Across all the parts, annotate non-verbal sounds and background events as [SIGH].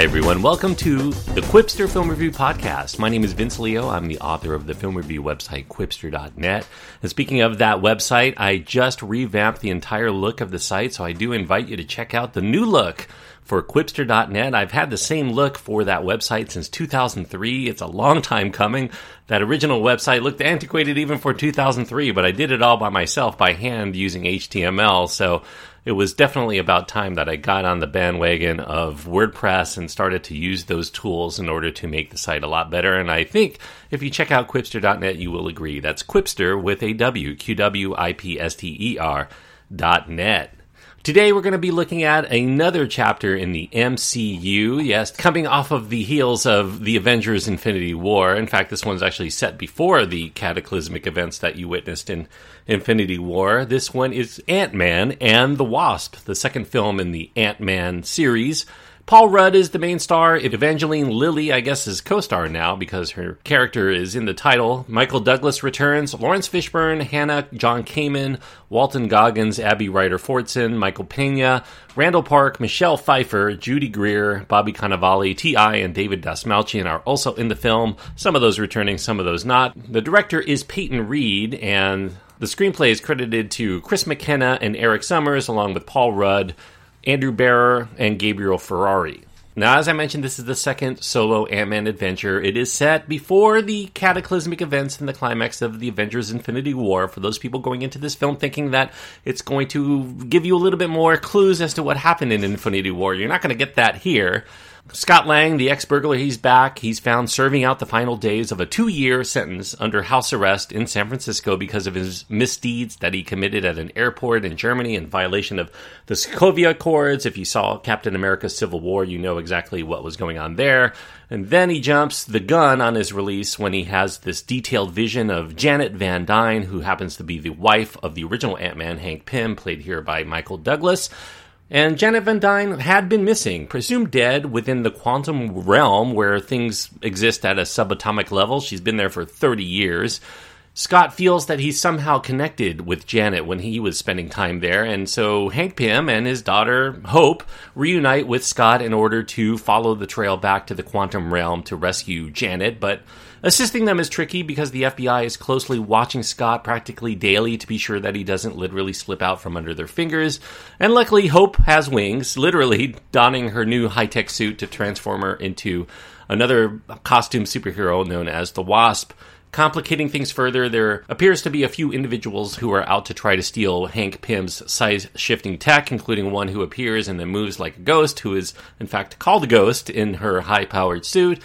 Hi, everyone. Welcome to the Qwipster Film Review Podcast. My name is Vince Leo. I'm the author of the film review website, qwipster.net. And speaking of that website, I just revamped the entire look of the site, so I do invite you to check out the new look for qwipster.net. I've had the same look for that website since 2003. It's a long time coming. That original website looked antiquated even for 2003, but I did it all by myself by hand using HTML. So it was definitely about time that I got on the bandwagon of WordPress and started to use those tools in order to make the site a lot better. And I think if you check out Qwipster.net, you will agree. That's Qwipster with a W, Q W I P S T E R dot net. Today we're going to be looking at another chapter in the MCU. Yes, coming off of the heels of the Avengers Infinity War. In fact, this one's actually set before the cataclysmic events that you witnessed in Infinity War. This one is Ant-Man and the Wasp, the second film in the Ant-Man series. Paul Rudd is the main star. Evangeline Lilly, I guess, is co-star now because her character is in the title. Michael Douglas returns. Laurence Fishburne, Hannah John-Kamen, Walton Goggins, Abby Ryder Fortson, Michael Pena, Randall Park, Michelle Pfeiffer, Judy Greer, Bobby Cannavale, T.I., and David Dastmalchian are also in the film. Some of those returning, some of those not. The director is Peyton Reed, and the screenplay is credited to Chris McKenna and Erik Sommers, along with Paul Rudd. Andrew Barrer, and Gabriel Ferrari. Now, as I mentioned, this is the second solo Ant Man adventure. It is set before the cataclysmic events and the climax of the Avengers Infinity War. For those people going into this film thinking that it's going to give you a little bit more clues as to what happened in Infinity War, you're not going to get that here. Scott Lang, the ex burglar, he's back. He's found serving out the final days of a two year sentence under house arrest in San Francisco because of his misdeeds that he committed at an airport in Germany in violation of the Sokovia Accords. If you saw Captain America Civil War, you know exactly what was going on there. And then he jumps the gun on his release when he has this detailed vision of Janet Van Dyne, who happens to be the wife of the original Ant Man, Hank Pym, played here by Michael Douglas. And Janet Van Dyne had been missing, presumed dead within the quantum realm where things exist at a subatomic level. She's been there for 30 years. Scott feels that he's somehow connected with Janet when he was spending time there, and so Hank Pym and his daughter Hope reunite with Scott in order to follow the trail back to the quantum realm to rescue Janet, but Assisting them is tricky because the FBI is closely watching Scott practically daily to be sure that he doesn't literally slip out from under their fingers. And luckily, Hope has wings, literally donning her new high tech suit to transform her into another costume superhero known as the Wasp. Complicating things further, there appears to be a few individuals who are out to try to steal Hank Pym's size shifting tech, including one who appears and then moves like a ghost, who is in fact called a ghost in her high powered suit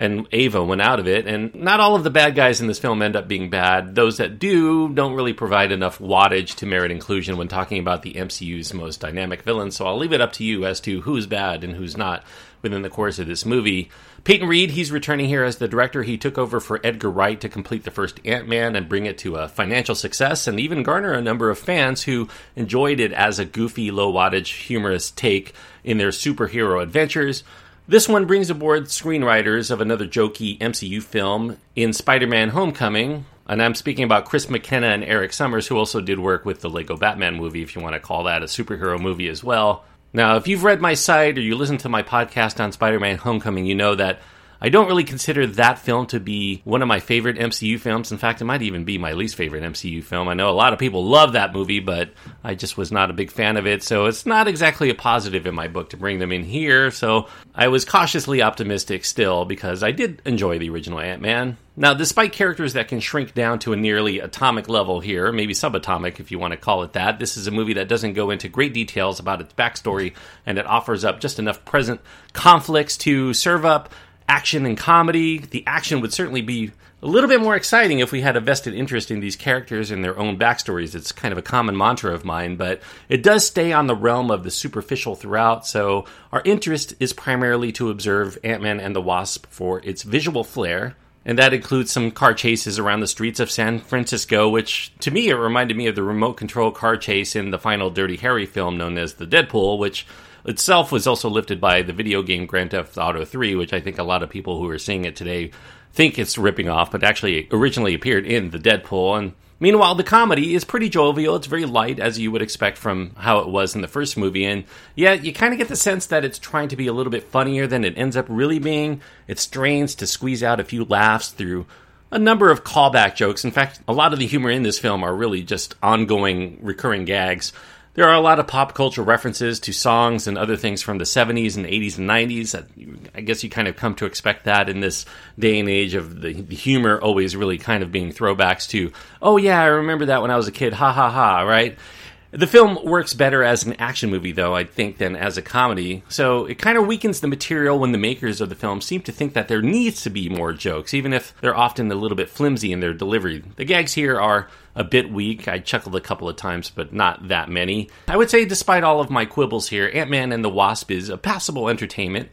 and Ava went out of it. And not all of the bad guys in this film end up being bad. Those that do don't really provide enough wattage to merit inclusion when talking about the MCU's most dynamic villains. So I'll leave it up to you as to who's bad and who's not within the course of this movie. Peyton Reed, he's returning here as the director. He took over for Edgar Wright to complete the first Ant Man and bring it to a financial success and even garner a number of fans who enjoyed it as a goofy, low wattage, humorous take in their superhero adventures. This one brings aboard screenwriters of another jokey MCU film in Spider Man Homecoming. And I'm speaking about Chris McKenna and Erik Sommers, who also did work with the Lego Batman movie, if you want to call that a superhero movie as well. Now, if you've read my site or you listen to my podcast on Spider Man Homecoming, you know that I don't really consider that film to be one of my favorite MCU films. In fact, it might even be my least favorite MCU film. I know a lot of people love that movie, but I just was not a big fan of it. So it's not exactly a positive in my book to bring them in here. So I was cautiously optimistic still because I did enjoy the original Ant Man. Now, despite characters that can shrink down to a nearly atomic level here, maybe subatomic if you want to call it that, this is a movie that doesn't go into great details about its backstory and it offers up just enough present conflicts to serve up action and comedy. The action would certainly be a little bit more exciting if we had a vested interest in these characters and their own backstories. It's kind of a common mantra of mine, but it does stay on the realm of the superficial throughout. So our interest is primarily to observe Ant Man and the Wasp for its visual flair. And that includes some car chases around the streets of San Francisco, which to me it reminded me of the remote control car chase in the final Dirty Harry film known as The Dead Pool, which itself was also lifted by the video game Grand Theft Auto 3, which I think a lot of people who are seeing it today think it's ripping off, but actually originally appeared in the Dead Pool. And Meanwhile, the comedy is pretty jovial. It's very light, as you would expect from how it was in the first movie. And yeah, you kind of get the sense that it's trying to be a little bit funnier than it ends up really being. It strains to squeeze out a few laughs through a number of callback jokes. In fact, a lot of the humor in this film are really just ongoing, recurring gags. There are a lot of pop culture references to songs and other things from the 70s and 80s and 90s. I guess you kind of come to expect that in this day and age of the, humor always really kind of being throwbacks to, oh yeah, I remember that when I was a kid, ha ha ha, right? The film works better as an action movie, though, I think, than as a comedy. So it kind of weakens the material when the makers of the film seem to think that there needs to be more jokes, even if they're often a little bit flimsy in their delivery. The gags here are a bit weak. I chuckled a couple of times, but not that many. I would say, despite all of my quibbles here, Ant Man and the Wasp is a passable entertainment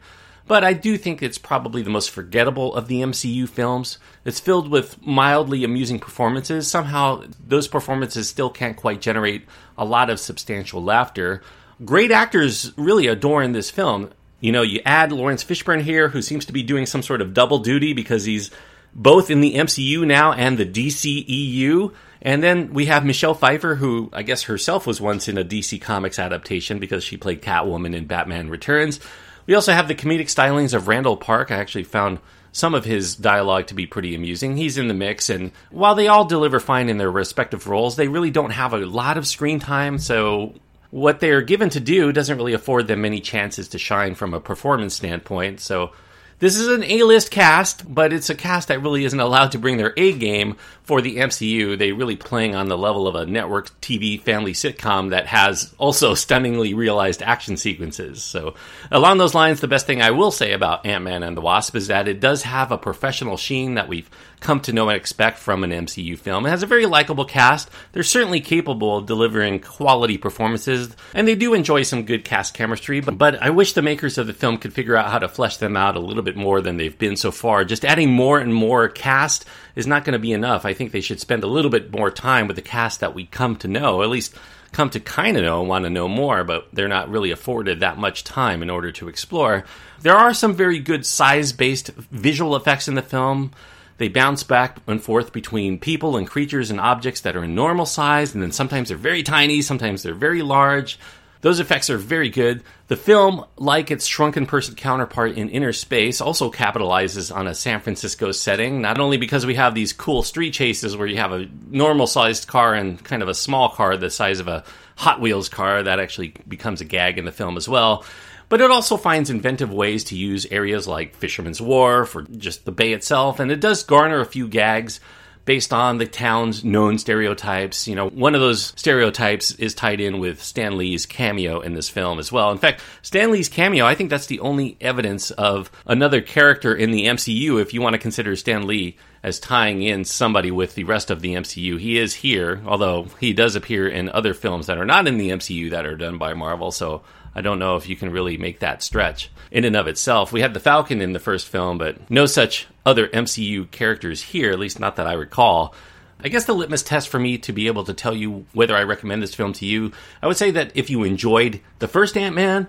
but I do think it's probably the most forgettable of the MCU films. It's filled with mildly amusing performances. Somehow, those performances still can't quite generate a lot of substantial laughter. Great actors really adore in this film. You know, you add Laurence Fishburne here, who seems to be doing some sort of double duty because he's both in the MCU now and the DCEU. And then we have Michelle Pfeiffer, who I guess herself was once in a DC Comics adaptation because she played Catwoman in Batman Returns. We also have the comedic stylings of Randall Park. I actually found some of his dialogue to be pretty amusing. He's in the mix, and while they all deliver fine in their respective roles, they really don't have a lot of screen time, so what they're given to do doesn't really afford them many chances to shine from a performance standpoint. So this is an A-list cast, but it's a cast that really isn't allowed to bring their A game for the MCU. They really playing on the level of a network TV family sitcom that has also [LAUGHS] stunningly realized action sequences. So along those lines, the best thing I will say about Ant-Man and the Wasp is that it does have a professional sheen that we've come to know and expect from an MCU film. It has a very likable cast. They're certainly capable of delivering quality performances, and they do enjoy some good cast chemistry, but, but I wish the makers of the film could figure out how to flesh them out a little bit more than they've been so far. Just adding more and more cast is not going to be enough. I think they should spend a little bit more time with the cast that we come to know, at least come to kind of know and want to know more, but they're not really afforded that much time in order to explore. There are some very good size based visual effects in the film. They bounce back and forth between people and creatures and objects that are in normal size, and then sometimes they're very tiny, sometimes they're very large. Those effects are very good. The film, like its shrunken person counterpart in Innerspace, also capitalizes on a San Francisco setting, not only because we have these cool street chases where you have a normal sized car and kind of a small car the size of a Hot Wheels car, that actually becomes a gag in the film as well. But it also finds inventive ways to use areas like Fisherman's Wharf or just the bay itself, and it does garner a few gags based on the town's known stereotypes. You know, one of those stereotypes is tied in with Stan Lee's cameo in this film as well. In fact, Stan Lee's cameo, I think that's the only evidence of another character in the MCU if you want to consider Stan Lee as tying in somebody with the rest of the MCU. He is here, although he does appear in other films that are not in the MCU that are done by Marvel, so I don't know if you can really make that stretch in and of itself. We had the Falcon in the first film, but no such other MCU characters here, at least not that I recall. I guess the litmus test for me to be able to tell you whether I recommend this film to you, I would say that if you enjoyed the first Ant Man,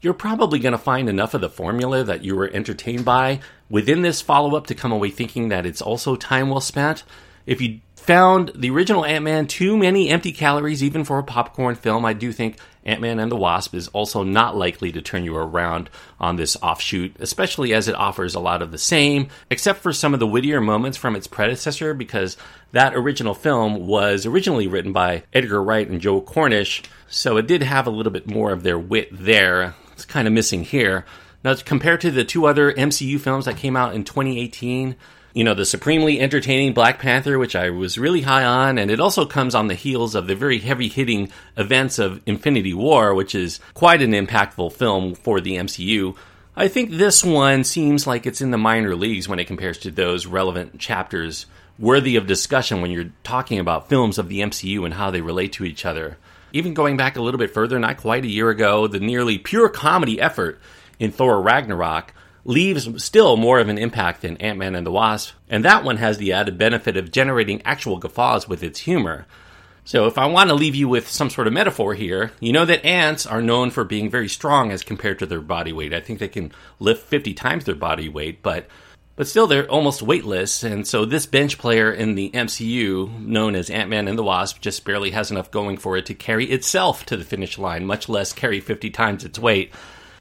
you're probably going to find enough of the formula that you were entertained by within this follow up to come away thinking that it's also time well spent. If you found the original Ant Man too many empty calories, even for a popcorn film, I do think Ant Man and the Wasp is also not likely to turn you around on this offshoot, especially as it offers a lot of the same, except for some of the wittier moments from its predecessor, because that original film was originally written by Edgar Wright and Joe Cornish, so it did have a little bit more of their wit there. It's kind of missing here. Now, compared to the two other MCU films that came out in 2018, you know, the supremely entertaining Black Panther, which I was really high on, and it also comes on the heels of the very heavy hitting events of Infinity War, which is quite an impactful film for the MCU. I think this one seems like it's in the minor leagues when it compares to those relevant chapters worthy of discussion when you're talking about films of the MCU and how they relate to each other. Even going back a little bit further, not quite a year ago, the nearly pure comedy effort in Thor Ragnarok leaves still more of an impact than Ant Man and the Wasp, and that one has the added benefit of generating actual guffaws with its humor. So, if I want to leave you with some sort of metaphor here, you know that ants are known for being very strong as compared to their body weight. I think they can lift 50 times their body weight, but but still they're almost weightless. And so this bench player in the MCU, known as Ant Man and the Wasp, just barely has enough going for it to carry itself to the finish line, much less carry 50 times its weight.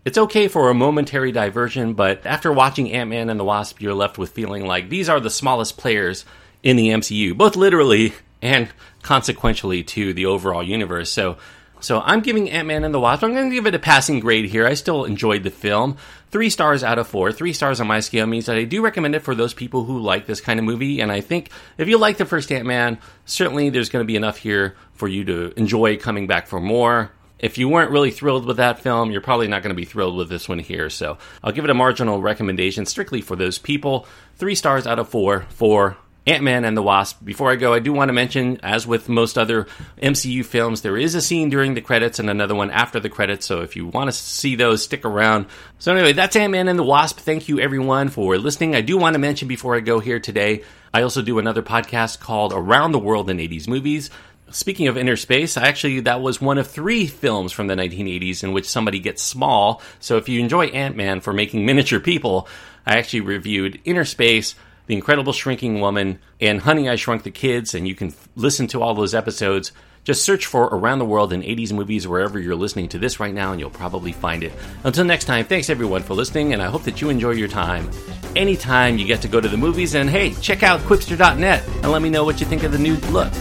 It's okay for a momentary diversion, but after watching Ant Man and the Wasp, you're left with feeling like these are the smallest players in the MCU, both literally and consequentially to the overall universe. So so I'm giving Ant Man and the Wasp. I'm going to give it a passing grade here. I still enjoyed the film. Three stars out of four. Three stars on my scale means that I do recommend it for those people who like this kind of movie. And I think if you like the first Ant Man, certainly there's going to be enough here for you to enjoy coming back for more. If you weren't really thrilled with that film, you're probably not going to be thrilled with this one here. So I'll give it a marginal recommendation strictly for those people. Three stars out of four for Ant Man and the Wasp. Before I go, I do want to mention, as with most other MCU films, there is a scene during the credits and another one after the credits. So if you want to see those, stick around. So, anyway, that's Ant Man and the Wasp. Thank you, everyone, for listening. I do want to mention before I go here today, I also do another podcast called Around the World in 80s Movies. Speaking of Innerspace, I actually, that was one of three films from the 1980s in which somebody gets small. So if you enjoy Ant Man for making [LAUGHS] miniature people, I actually reviewed Innerspace the Incredible Shrinking Woman, and Honey, I Shrunk the Kids, and you can f- listen to all those episodes. Just search for Around the World in 80s Movies wherever you're listening to this right now, and you'll probably find it. Until next time, thanks everyone for listening, and I hope that you enjoy your time. Anytime you get to go to the movies, and hey, check out Qwipster.net and let me know what you think of the new look.